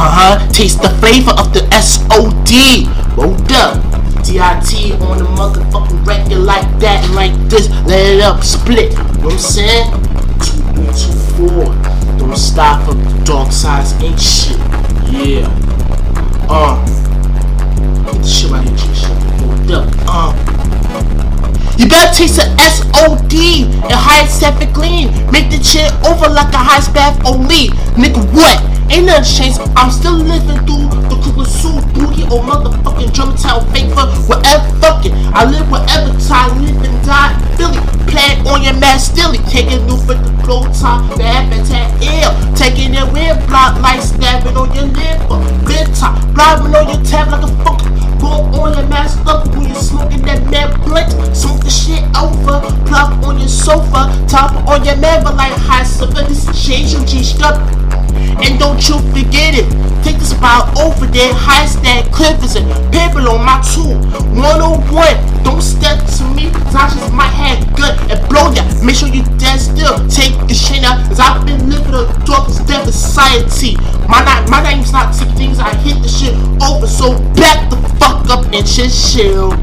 Uh huh. Taste the flavor of the SOD. Rolled up. DIT on the motherfucking record like that, like this. Let it up, split. You know what I'm saying? Two, two, four. Don't stop up. The dog size ain't shit. Yeah. Uh. Get the shit right here, shit. Rolled up. Uh. You better taste the SOD and high seven clean. Make the shit over like a high staff only. Nigga, what? Ain't nothing changed. I'm still living through the Cougar Suit boogie or motherfucking Drumtown favor. Whatever, fuck it. I live wherever time, live and die. Philly, play on your mask, still taking new for the blow top. The habitat ill. Taking your wind block like stabbing on your liver. Big top, blinding on your tab like a sofa. Top on your but like high silver. This is change your G stuff. And don't you forget it. Take the spot over there. High stack clippers and paper on my tool. 101. Don't step to me. Cause I just might have gun and blow ya. Make sure you dead still. Take the shit out. Cause I've been living a darkest death society. My, my name's not taking things. I hit the shit over. So back the fuck up and shit chill.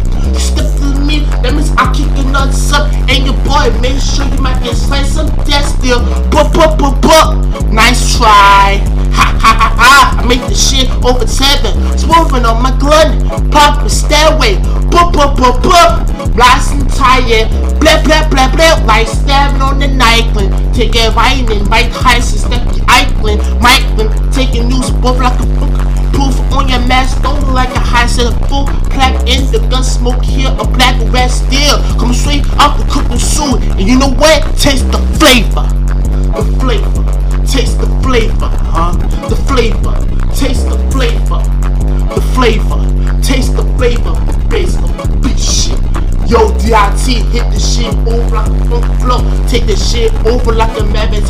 Me, that means I kick your nuts up. And your boy, make sure you might sliced some death still. But, but, but, but, nice try. Ha ha ha ha, I make the shit over seven. Swerving on my gun, pop the stairway. Bup, bup, bup, bup. Blasting tire, blah, blah, blah, blah. Like stabbing on the nightland. Take it right in, right high, step the Eichland. Michaelin, taking news, both like a book proof on your mask, don't look like a high set of full plaque in the gun smoke here, a black red steel. Come straight out the cooking suit, and you know what? Taste the flavor. The flavor. Taste the flavor, huh? The flavor. Taste the flavor. The flavor. Taste the flavor. Base of bitch shit. Yo, DIT, hit the shit over like a funk flow. Take the shit over like a madman,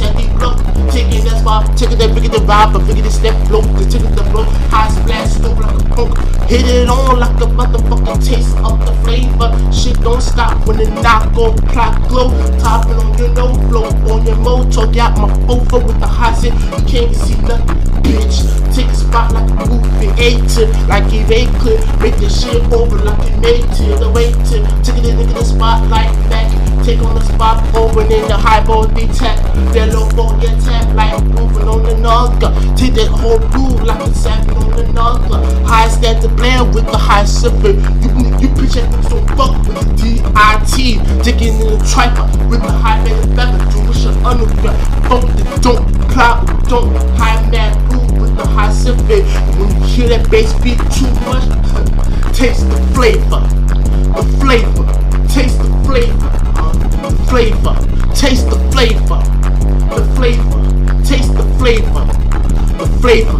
Hit it on like a motherfucking taste of the flavor. Shit don't stop when the knock on clock glow. Topping on your no flow, on your motor. Got my over with the hot shit. You can't see nothing, bitch. Take a spot like a movie, eight like it ain't clear. Make the shit over like it made to the to. Take it into the spotlight. Take on the spot over in the high ball detect. That low ball get tap like a moving on the nugga. Take that whole groove like it's sapping on the nugga. High stand to blare with the high sipper. You you bitch that so fuck with the DIT. Taking in the triper with the high man feather. Do wish your underground. Funk the don't cloud don't high man groove with the high sipper. When you hear that bass beat too much, taste the flavor the flavor, taste the flavor, flavor, taste the flavor, the flavor, taste the flavor, the flavor.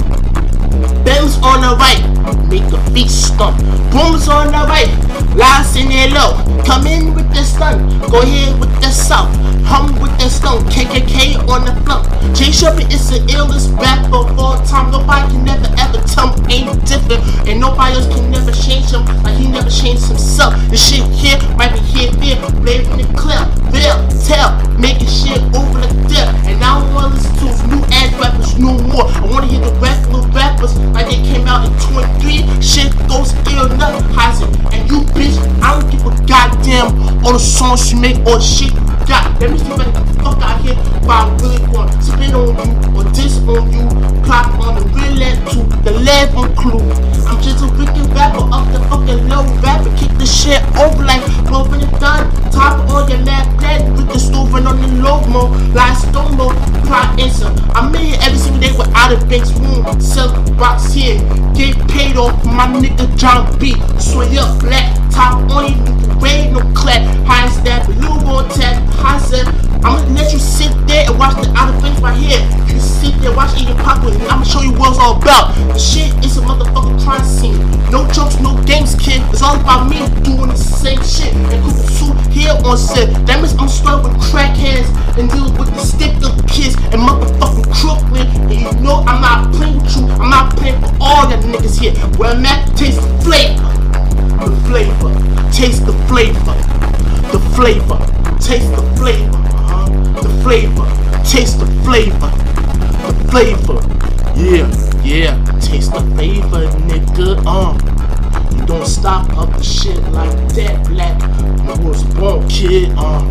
Bends on the right, make a feet stump. Booms on the right, last in low. Come in with the stun, go here with the south. Hum with the stone, KKK on the floor. Jay Sherman is the illest rapper of all time. Nobody can never ever tell him ain't different, and nobody else can never change him like he never changed himself. The shit here might be here, there, blaming the clip, bill, tell, making shit over the dip. And I don't wanna listen to new ass rappers no more. I wanna hear the regular rappers like they came out in 23. Shit goes ill, nothing has it. And you bitch, I don't give a goddamn all the songs you make or shit got. Let me get the fuck out here while I really want spit on you or diss on you. Clock on the real to the level clue. I'm just a wicked rapper up the fucking low rapper. Kick the shit over like blowing the gun. Top on your mad dead with the stove on the low mo. Last stone mo, plot answer. I'm in here every single day without a bank's room. Sell rocks here. Get paid off my nigga John B. Sway up black. Top on you, rain no clap. High step, The shit is a motherfucking crime scene. No jokes, no games, kid. It's all about me doing the same shit. And Cooper suit here on set. That means I'm starting with crackheads and dealing with the stick up kids and motherfucking Crooklyn. And you know I'm not playing with you. I'm not playing for all that niggas here. Where I'm at, taste the flavor. The flavor. Taste the flavor. The flavor. Taste the flavor. Uh-huh. The flavor. Taste the flavor. The flavor. Yeah, yeah. taste the flavor, nigga. Um, you don't stop up the shit like that, black. You was born, kid. Uh,